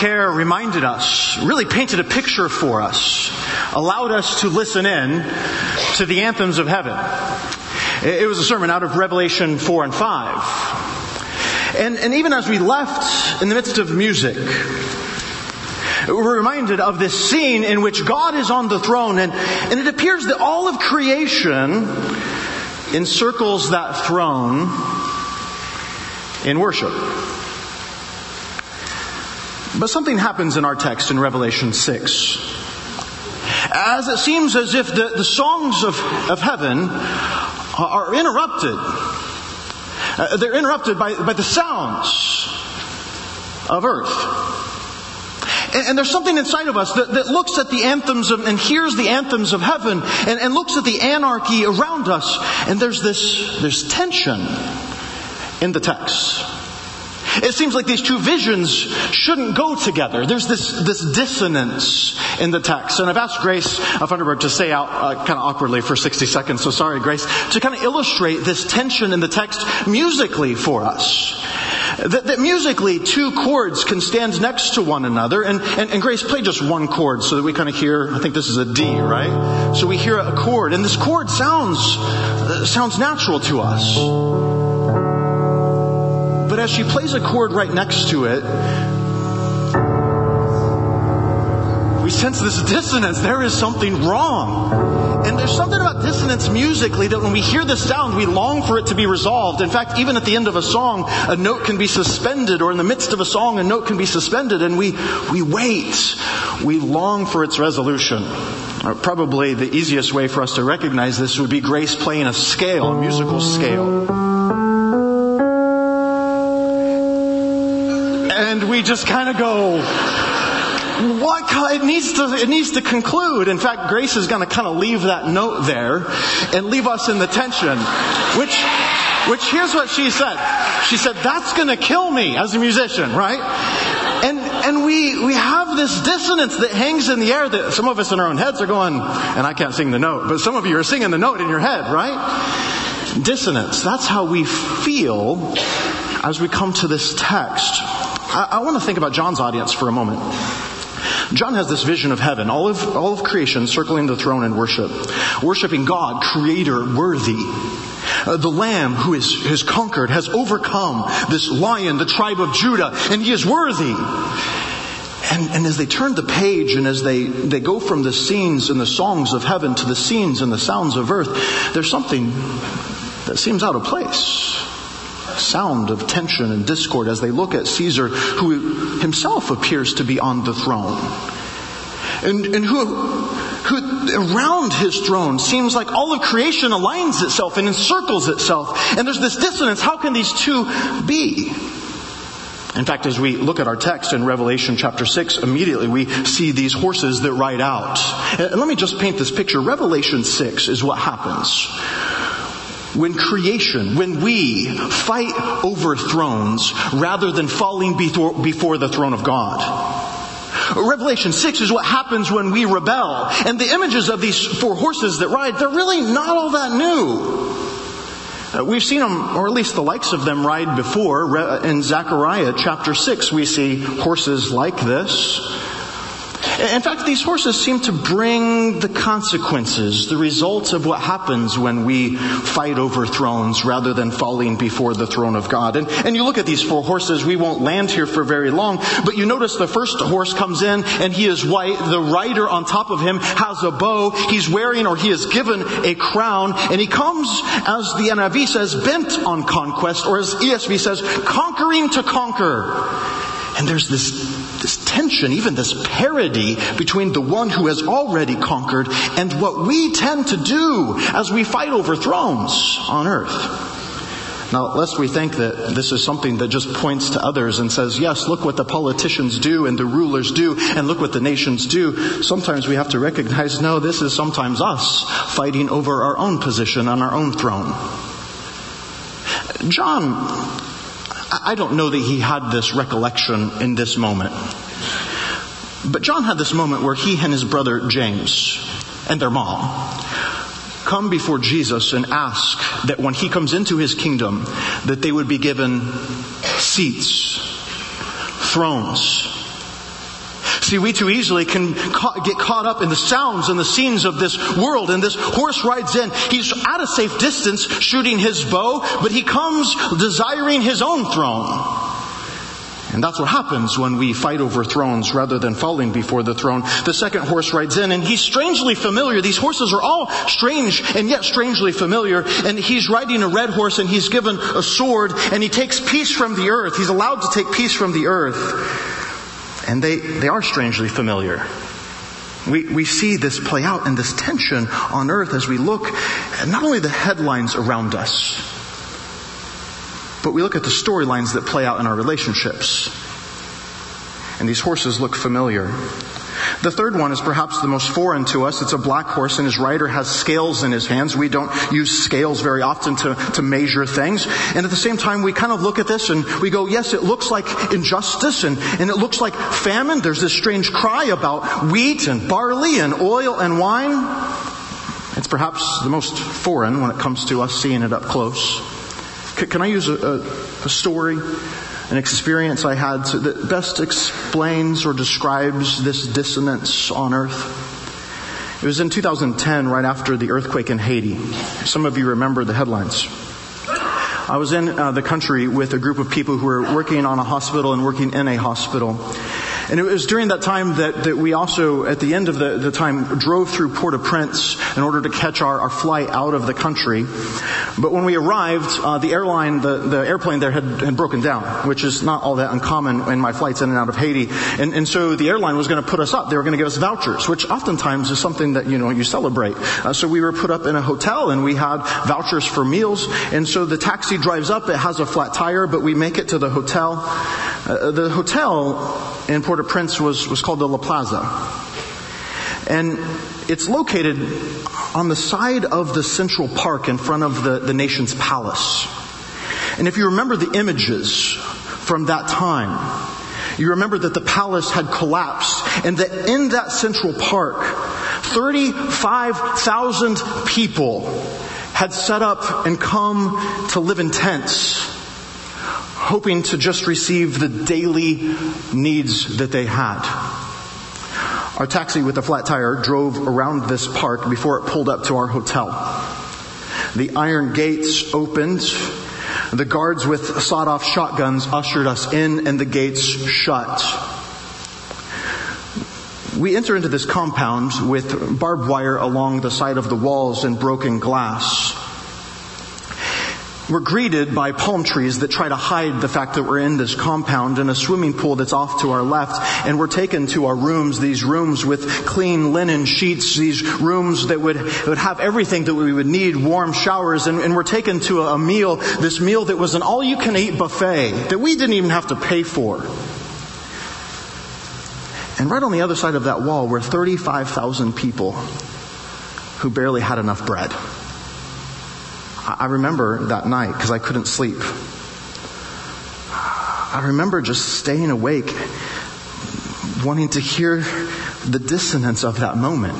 Care reminded us, really painted a picture for us, allowed us to listen in to the anthems of heaven. It was a sermon out of Revelation 4 and 5. And, and even as we left in the midst of music, we're reminded of this scene in which God is on the throne and, and it appears that all of creation encircles that throne in worship. But something happens in our text in Revelation 6. As it seems as if the, the songs of, of heaven are interrupted. Uh, they're interrupted by, by the sounds of earth. And, there's something inside of us that, that looks at the anthems of, and hears the anthems of heaven and, and looks at the anarchy around us. And there's this, there's tension in the text. It seems like these two visions shouldn't go together. There's this, this dissonance in the text. And I've asked Grace Funderburg to stay out uh, kind of awkwardly for 60 seconds, so sorry, Grace, to kind of illustrate this tension in the text musically for us. That, that musically, two chords can stand next to one another. And, and, and Grace, play just one chord so that we kind of hear, I think this is a D, right? So we hear a chord. And this chord sounds, uh, sounds natural to us. But as she plays a chord right next to it, we sense this dissonance. There is something wrong. And there's something about dissonance musically that when we hear the sound, we long for it to be resolved. In fact, even at the end of a song, a note can be suspended, or in the midst of a song, a note can be suspended, and we, we wait. We long for its resolution. Or probably the easiest way for us to recognize this would be Grace playing a scale, a musical scale. And we just kind of go, what it needs to it needs to conclude. In fact grace is going to kind of leave that note there and leave us in the tension which which here's what she said. She said that's going to kill me as a musician right? And and we we have this dissonance that hangs in the air that some of us in our own heads are going and i can't sing the note but some of you are singing the note in your head right? Dissonance. That's how we feel as we come to this text I, I want to think about John's audience for a moment. John has this vision of heaven, all of, all of creation circling the throne in worship, worshiping God, creator, worthy. Uh, the lamb who is, has conquered, has overcome this lion, the tribe of Judah, and he is worthy. And, and as they turn the page and as they, they go from the scenes and the songs of heaven to the scenes and the sounds of earth, there's something that seems out of place sound of tension and discord as they look at Caesar, who himself appears to be on the throne. And, and who, who around his throne seems like all of creation aligns itself and encircles itself. And there's this dissonance. How can these two be? In fact, as we look at our text in Revelation chapter 6, immediately we see these horses that ride out. And let me just paint this picture. Revelation 6 is what happens when creation, when we fight over thrones rather than falling before, the throne of God. Revelation 6 is what happens when we rebel. And the images of these four horses that ride, they're really not all that new. Uh, we've seen them, or at least the likes of them, ride before. In Zechariah chapter 6, we see horses like this. In fact, these horses seem to bring the consequences, the results of what happens when we fight over thrones rather than falling before the throne of God. And, and you look at these four horses, we won't land here for very long, but you notice the first horse comes in and he is white. The rider on top of him has a bow. He's wearing or he is given a crown and he comes, as the NIV says, bent on conquest or as ESV says, conquering to conquer. And there's this, this tension, even this parody between the one who has already conquered and what we tend to do as we fight over thrones on earth. Now, lest we think that this is something that just points to others and says, yes, look what the politicians do and the rulers do and look what the nations do. Sometimes we have to recognize, no, this is sometimes us fighting over our own position on our own throne. John I don't know that he had this recollection in this moment. But John had this moment where he and his brother James and their mom come before Jesus and ask that when he comes into his kingdom that they would be given seats, thrones, See, we too easily can ca- get caught up in the sounds and the scenes of this world, and this horse rides in. He's at a safe distance shooting his bow, but he comes desiring his own throne. And that's what happens when we fight over thrones rather than falling before the throne. The second horse rides in and he's strangely familiar. These horses are all strange and yet strangely familiar. And he's riding a red horse and he's given a sword and he takes peace from the earth. He's allowed to take peace from the earth. And they, they are strangely familiar. We, we see this play out in this tension on earth as we look at not only the headlines around us, but we look at the storylines that play out in our relationships. And these horses look familiar. The third one is perhaps the most foreign to us. It's a black horse and his rider has scales in his hands. We don't use scales very often to, to measure things. And at the same time, we kind of look at this and we go, yes, it looks like injustice and, and it looks like famine. There's this strange cry about wheat and barley and oil and wine. It's perhaps the most foreign when it comes to us seeing it up close. Can I use a, a, a story, an experience I had that best explains or describes this dissonance on earth? It was in 2010, right after the earthquake in Haiti. Some of you remember the headlines. I was in uh, the country with a group of people who were working on a hospital and working in a hospital. And it was during that time that, that we also, at the end of the, the time, drove through Port-au-Prince in order to catch our, our flight out of the country. But when we arrived, uh, the airline, the, the airplane there had, had broken down, which is not all that uncommon in my flights in and out of Haiti. And, and so the airline was going to put us up. They were going to give us vouchers, which oftentimes is something that, you know, you celebrate. Uh, so we were put up in a hotel and we had vouchers for meals. And so the taxi drives up. It has a flat tire, but we make it to the hotel. Uh, the hotel in Port-au-Prince was, was called the La Plaza. And it's located on the side of the Central Park in front of the, the nation's palace. And if you remember the images from that time, you remember that the palace had collapsed and that in that Central Park, 35,000 people had set up and come to live in tents hoping to just receive the daily needs that they had. Our taxi with a flat tire drove around this park before it pulled up to our hotel. The iron gates opened. The guards with sawed off shotguns ushered us in and the gates shut. We enter into this compound with barbed wire along the side of the walls and broken glass. We're greeted by palm trees that try to hide the fact that we're in this compound and a swimming pool that's off to our left. And we're taken to our rooms, these rooms with clean linen sheets, these rooms that would, would have everything that we would need, warm showers. And, and we're taken to a, a meal, this meal that was an all you can eat buffet that we didn't even have to pay for. And right on the other side of that wall were 35,000 people who barely had enough bread. I remember that night because I couldn't sleep. I remember just staying awake, wanting to hear the dissonance of that moment.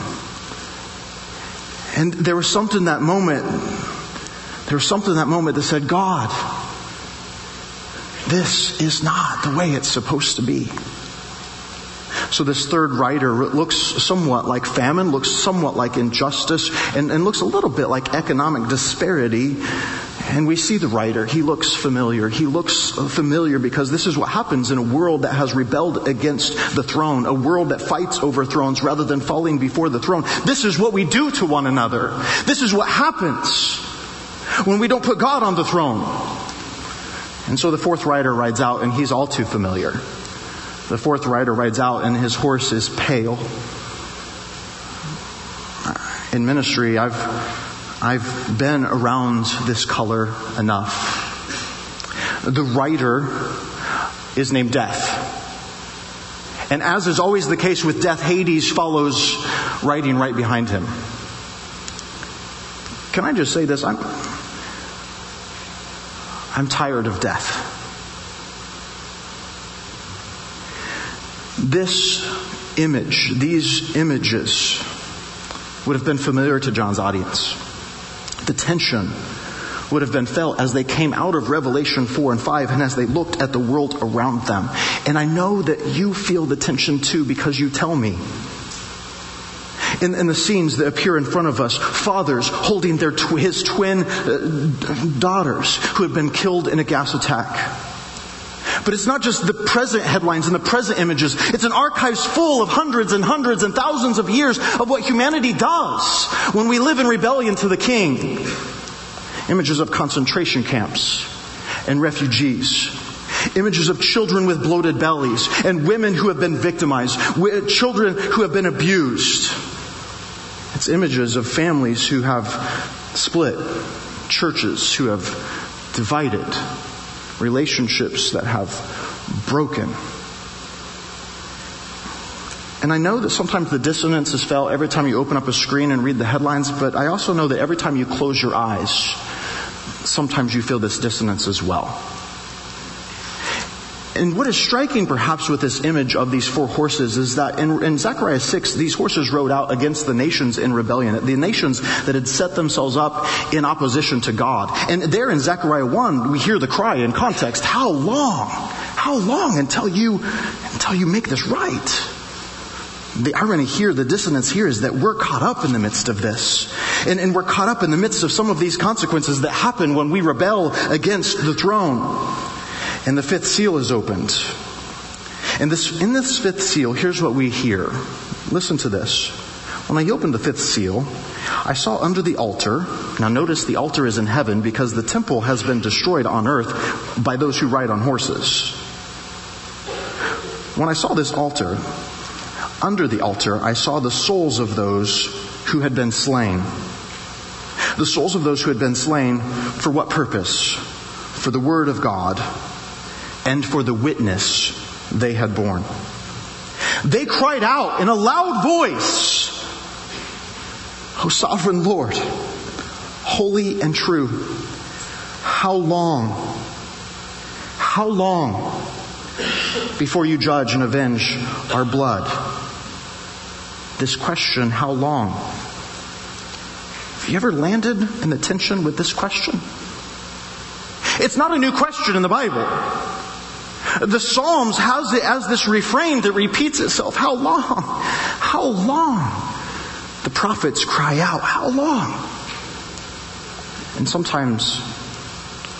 And there was something in that moment, there was something in that moment that said, God, this is not the way it's supposed to be. So this third rider looks somewhat like famine, looks somewhat like injustice, and, and looks a little bit like economic disparity. And we see the writer. He looks familiar. He looks familiar because this is what happens in a world that has rebelled against the throne, a world that fights over thrones rather than falling before the throne. This is what we do to one another. This is what happens when we don't put God on the throne. And so the fourth rider rides out and he's all too familiar. The fourth rider rides out and his horse is pale. In ministry, I've, I've been around this color enough. The rider is named Death. And as is always the case with death, Hades follows riding right behind him. Can I just say this? I'm, I'm tired of death. This image, these images, would have been familiar to John's audience. The tension would have been felt as they came out of Revelation 4 and 5 and as they looked at the world around them. And I know that you feel the tension too because you tell me. In, in, the scenes that appear in front of us, fathers holding their tw- his twin uh, daughters who had been killed in a gas attack. But it's not just the present headlines and the present images. It's an archives full of hundreds and hundreds and thousands of years of what humanity does when we live in rebellion to the king. Images of concentration camps and refugees. Images of children with bloated bellies and women who have been victimized, children who have been abused. It's images of families who have split, churches who have divided, relationships that have broken. And I know that sometimes the dissonance is felt every time you open up a screen and read the headlines, but I also know that every time you close your eyes, sometimes you feel this dissonance as well. And what is striking perhaps with this image of these four horses is that in, in, Zechariah 6, these horses rode out against the nations in rebellion, the nations that had set themselves up in opposition to God. And there in Zechariah 1, we hear the cry in context, how long? How long until you, until you make this right? The irony here, the dissonance here is that we're caught up in the midst of this. And, and we're caught up in the midst of some of these consequences that happen when we rebel against the throne and the fifth seal is opened. And this, in this fifth seal, here's what we hear. Listen to this. When I opened the fifth seal, I saw under the altar, now notice the altar is in heaven because the temple has been destroyed on earth by those who ride on horses. When I saw this altar, under the altar, I saw the souls of those who had been slain. The souls of those who had been slain for what purpose? For the word of God and for the witness they had borne. They cried out in a loud voice, O sovereign Lord, holy and true, how long, how long before you judge and avenge our blood? This question, how long? Have you ever landed in the tension with this question? It's not a new question in the Bible. The Psalms has it as this refrain that repeats itself. How long? How long? The prophets cry out, How long? And sometimes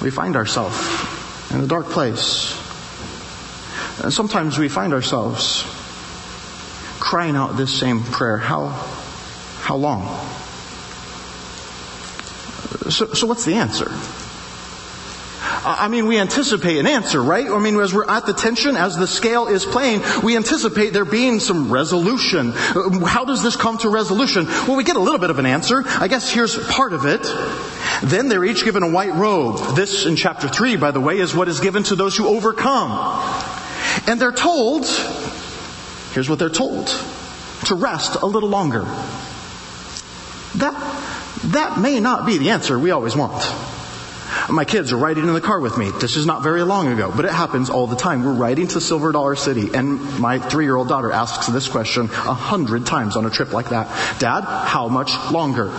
we find ourselves in a dark place. And sometimes we find ourselves crying out this same prayer How, how long? So, so what's the answer? I mean, we anticipate an answer, right? I mean, as we're at the tension, as the scale is playing, we anticipate there being some resolution. Uh, how does this come to resolution? Well, we get a little bit of an answer. I guess here's part of it. Then they're each given a white robe. This in chapter 3, by the way, is what is given to those who overcome. And they're told, here's what they're told, to rest a little longer. That, that may not be the answer we always want. My kids are riding in the car with me. This is not very long ago, but it happens all the time. We're riding to Silver Dollar City, and my three year old daughter asks this question a hundred times on a trip like that Dad, how much longer?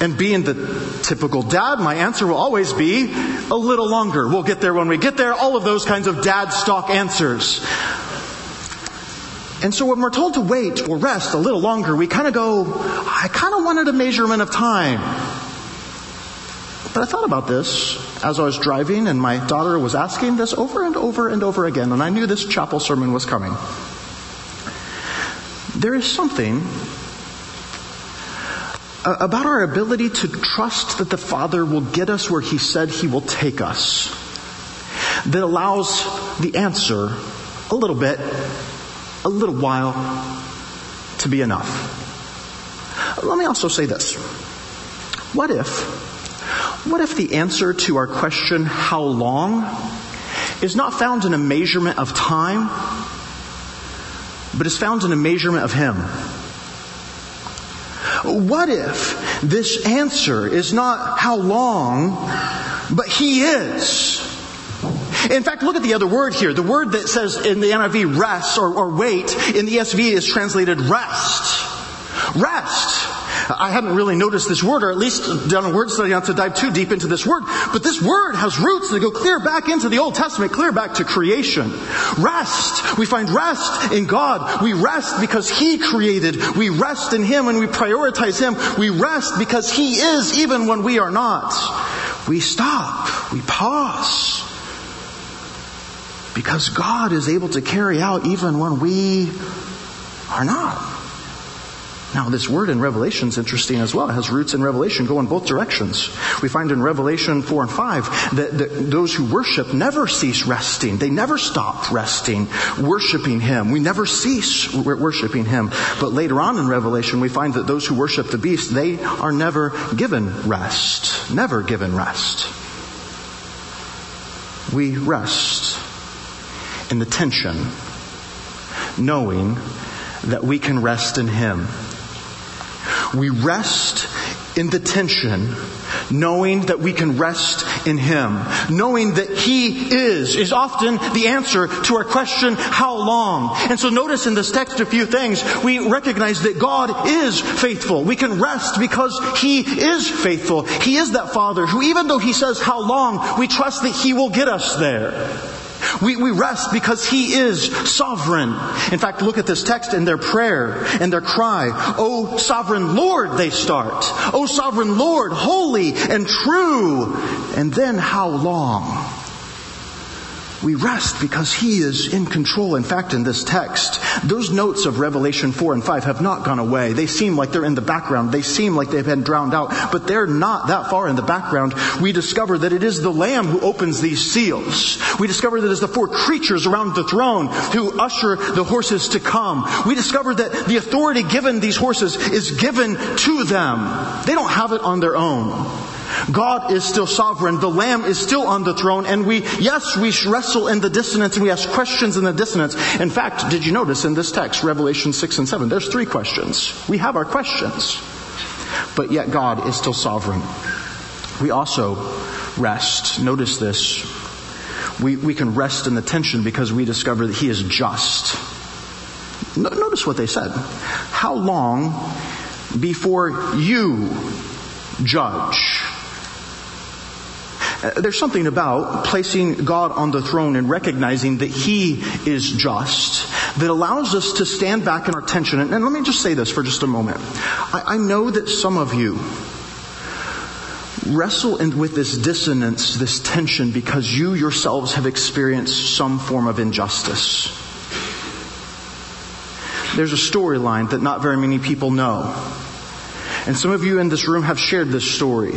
And being the typical dad, my answer will always be a little longer. We'll get there when we get there. All of those kinds of dad stock answers. And so when we're told to wait or rest a little longer, we kind of go, I kind of wanted a measurement of time. But I thought about this as I was driving, and my daughter was asking this over and over and over again, and I knew this chapel sermon was coming. There is something uh, about our ability to trust that the Father will get us where He said He will take us that allows the answer a little bit, a little while to be enough. Let me also say this. What if what if the answer to our question, how long, is not found in a measurement of time, but is found in a measurement of Him? What if this answer is not how long, but He is? In fact, look at the other word here. The word that says in the NIV rest or, or wait in the ESV is translated rest. Rest. I hadn't really noticed this word, or at least done a word study not to dive too deep into this word, but this word has roots that go clear back into the Old Testament, clear back to creation. Rest. We find rest in God. We rest because He created. We rest in Him and we prioritize Him. We rest because He is even when we are not. We stop. We pause. Because God is able to carry out even when we are not. Now, this word in Revelation is interesting as well. It has roots in Revelation, go in both directions. We find in Revelation 4 and 5 that, that those who worship never cease resting. They never stop resting, worshiping Him. We never cease worshiping Him. But later on in Revelation, we find that those who worship the beast, they are never given rest. Never given rest. We rest in the tension, knowing that we can rest in Him. We rest in the tension, knowing that we can rest in Him. Knowing that He is, is often the answer to our question, how long? And so notice in this text a few things. We recognize that God is faithful. We can rest because He is faithful. He is that Father who even though He says how long, we trust that He will get us there. We, we rest because He is sovereign. In fact, look at this text and their prayer and their cry. Oh, sovereign Lord, they start. Oh, sovereign Lord, holy and true. And then how long? We rest because He is in control. In fact, in this text, those notes of Revelation 4 and 5 have not gone away. They seem like they're in the background. They seem like they've been drowned out, but they're not that far in the background. We discover that it is the Lamb who opens these seals. We discover that it's the four creatures around the throne who usher the horses to come. We discover that the authority given these horses is given to them. They don't have it on their own. God is still sovereign. The Lamb is still on the throne. And we, yes, we wrestle in the dissonance and we ask questions in the dissonance. In fact, did you notice in this text, Revelation 6 and 7, there's three questions. We have our questions. But yet God is still sovereign. We also rest. Notice this. We, we can rest in the tension because we discover that He is just. Notice what they said. How long before you judge? Uh, there's something about placing God on the throne and recognizing that He is just that allows us to stand back in our tension. And, let me just say this for just a moment. I, I know that some of you wrestle in, with this dissonance, this tension, because you yourselves have experienced some form of injustice. There's a storyline that not very many people know. And some of you in this room have shared this story.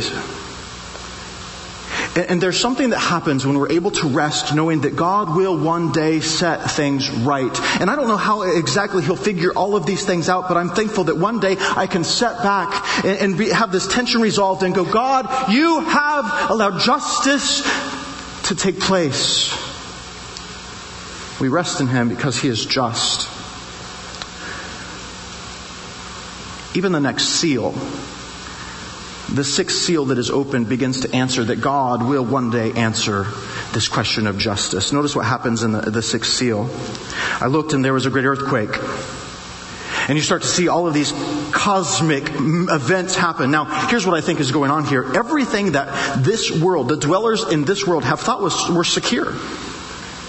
And there's something that happens when we're able to rest knowing that God will one day set things right. And I don't know how exactly He'll figure all of these things out, but I'm thankful that one day I can set back and, be, have this tension resolved and go, God, you have allowed justice to take place. We rest in Him because He is just. Even the next seal the sixth seal that is opened begins to answer that God will one day answer this question of justice. Notice what happens in the, the sixth seal. I looked and there was a great earthquake. And you start to see all of these cosmic events happen. Now, here's what I think is going on here. Everything that this world, the dwellers in this world have thought was, were secure,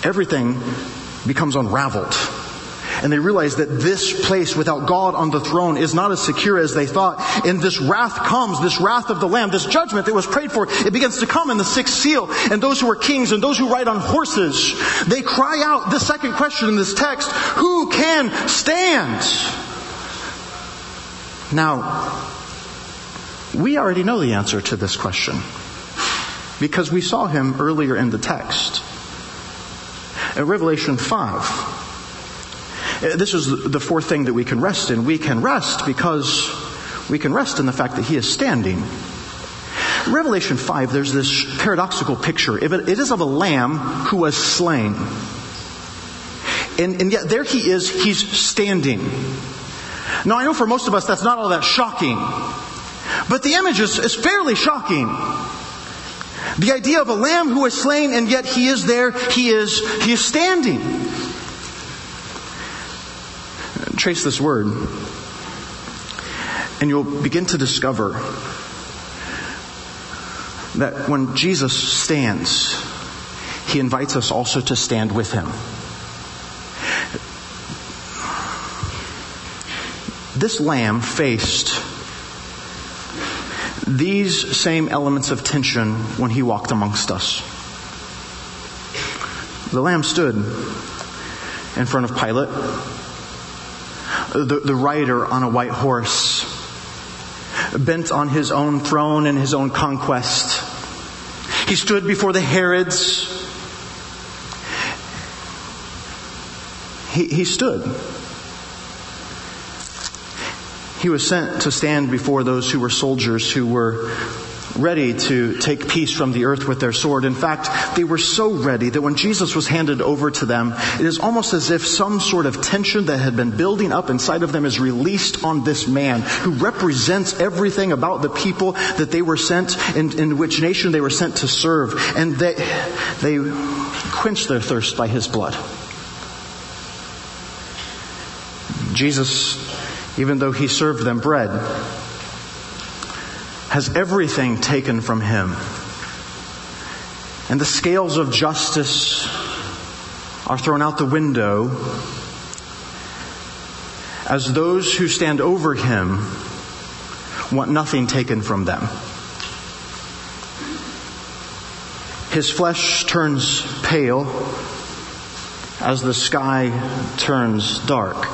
everything becomes unraveled and they realize that this place without God on the throne is not as secure as they thought. And this wrath comes, this wrath of the Lamb, this judgment that was prayed for, it begins to come in the sixth seal. And those who are kings and those who ride on horses, they cry out the second question in this text, who can stand? Now, we already know the answer to this question because we saw him earlier in the text. In Revelation 5, uh, this is the fourth thing that we can rest in. We can rest because we can rest in the fact that He is standing. Revelation 5, there's this paradoxical picture. It is of a lamb who was slain. And, and yet there he is, he's standing. Now I know for most of us that's not all that shocking. But the image is, is fairly shocking. The idea of a lamb who is slain and yet he is there, he is, he is standing trace this word. And you'll begin to discover that when Jesus stands, he invites us also to stand with him. This lamb faced these same elements of tension when he walked amongst us. The lamb stood in front of Pilate, the, the rider on a white horse, bent on his own throne and his own conquest. He stood before the Herods. He, he stood. He was sent to stand before those who were soldiers who were ready to take peace from the earth with their sword. In fact, they were so ready that when Jesus was handed over to them, it is almost as if some sort of tension that had been building up inside of them is released on this man who represents everything about the people that they were sent, in, in which nation they were sent to serve. And they, they quenched their thirst by his blood. Jesus, even though he served them bread, has everything taken from him. And the scales of justice are thrown out the window as those who stand over him want nothing taken from them. His flesh turns pale as the sky turns dark.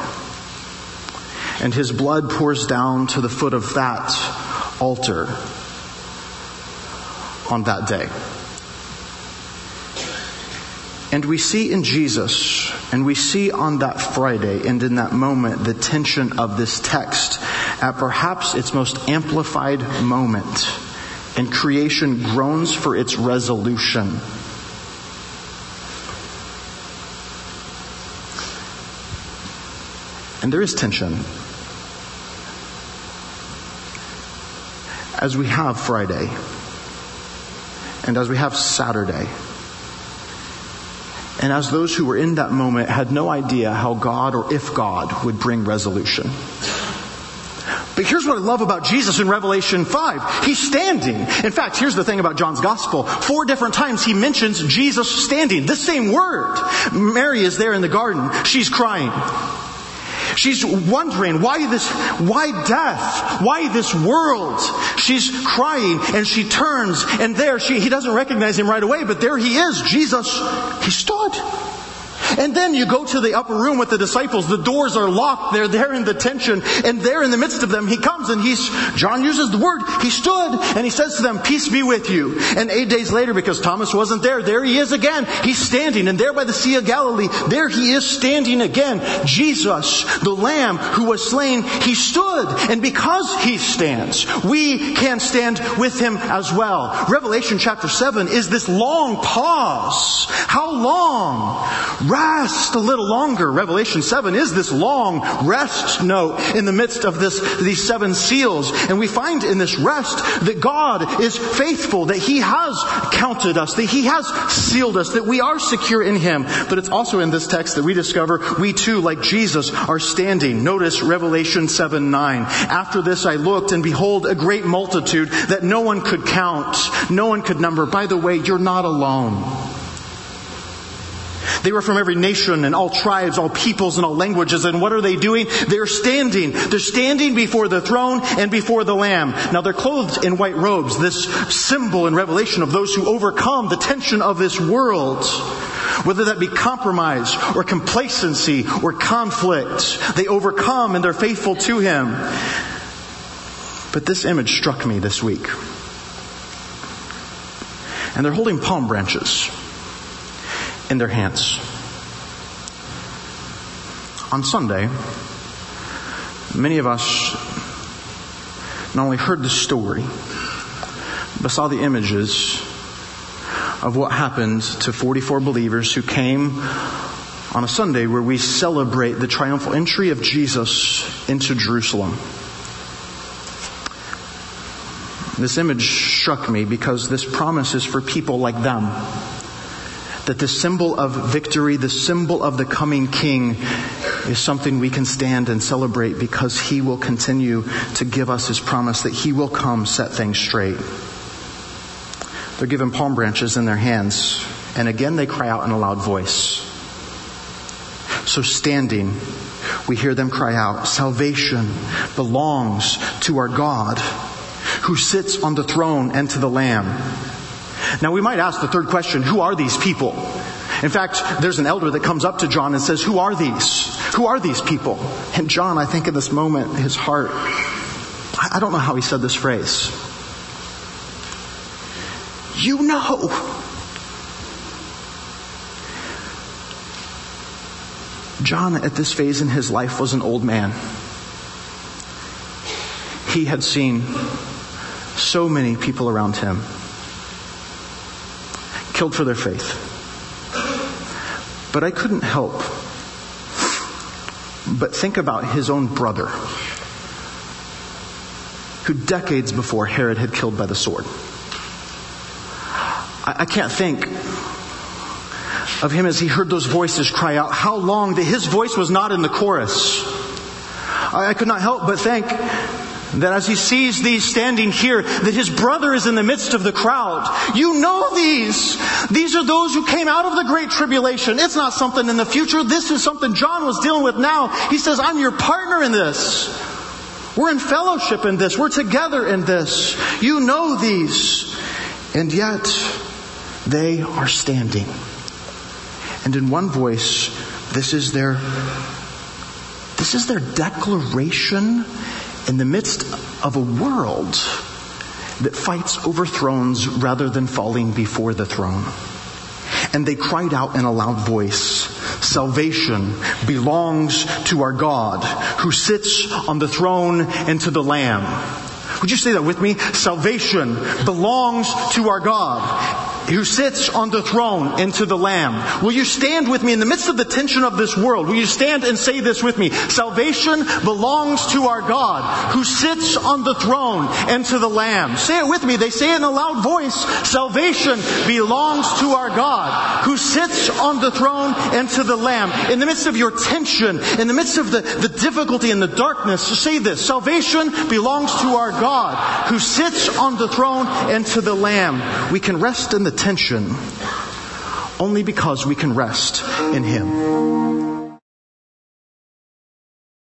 And his blood pours down to the foot of that altar on that day. And we see in Jesus, and we see on that Friday and in that moment the tension of this text at perhaps its most amplified moment. And creation groans for its resolution. And there is tension as we have Friday and as we have Saturday. And as those who were in that moment had no idea how God or if God would bring resolution. But here's what I love about Jesus in Revelation 5. He's standing. In fact, here's the thing about John's gospel. Four different times he mentions Jesus standing. The same word. Mary is there in the garden. She's crying. She's wondering why this, why death? Why this world? She's crying and she turns and there she, he doesn't recognize him right away, but there he is, Jesus. He stood. And then you go to the upper room with the disciples. The doors are locked. They're there in the tension. And there in the midst of them, he comes and he's, John uses the word, he stood and he says to them, peace be with you. And eight days later, because Thomas wasn't there, there he is again. He's standing and there by the Sea of Galilee, there he is standing again. Jesus, the Lamb who was slain, he stood. And because he stands, we can stand with him as well. Revelation chapter 7 is this long pause. How long? Rest a little longer. Revelation 7 is this long rest note in the midst of this, these seven seals. And we find in this rest that God is faithful, that He has counted us, that He has sealed us, that we are secure in Him. But it's also in this text that we discover we too, like Jesus, are standing. Notice Revelation 7 9. After this I looked and behold a great multitude that no one could count, no one could number. By the way, you're not alone. They were from every nation and all tribes, all peoples and all languages. And what are they doing? They're standing. They're standing before the throne and before the Lamb. Now they're clothed in white robes, this symbol in Revelation of those who overcome the tension of this world. Whether that be compromise or complacency or conflict, they overcome and they're faithful to Him. But this image struck me this week. And they're holding palm branches in their hands. On Sunday, many of us not only heard the story, but saw the images of what happened to 44 believers who came on a Sunday where we celebrate the triumphal entry of Jesus into Jerusalem. This image struck me because this promise is for people like them that the symbol of victory, the symbol of the coming king, is something we can stand and celebrate because He will continue to give us His promise that He will come set things straight. They're given palm branches in their hands, and again they cry out in a loud voice. So standing, we hear them cry out, salvation belongs to our God who sits on the throne and to the Lamb. Now we might ask the third question, who are these people? In fact, there's an elder that comes up to John and says, who are these? Who are these people? And John, I think in this moment, his heart, I don't know how he said this phrase. You know. John, at this phase in his life, was an old man. He had seen so many people around him killed for their faith. But I couldn't help but think about his own brother, who decades before Herod had killed by the sword. I, I can't think of him as he heard those voices cry out, how long that his voice was not in the chorus. I, I could not help but think that as he sees these standing here, that his brother is in the midst of the crowd. You know these. These are those who came out of the great tribulation. It's not something in the future. This is something John was dealing with now. He says, I'm your partner in this. We're in fellowship in this. We're together in this. You know these. And yet, they are standing. And in one voice, this is their, this is their declaration in the midst of a world that fights over thrones rather than falling before the throne. And they cried out in a loud voice, salvation belongs to our God who sits on the throne and to the Lamb. Would you say that with me? Salvation belongs to our God who sits on the throne and to the Lamb. Will you stand with me in the midst of the tension of this world? Will you stand and say this with me? Salvation belongs to our God who sits on the throne and to the Lamb. Say it with me. They say in a loud voice. Salvation belongs to our God who sits on the throne and to the Lamb. In the midst of your tension, in the midst of the, the difficulty and the darkness, say this. Salvation belongs to our God who sits on the throne and to the Lamb. We can rest in the tension only because we can rest in Him.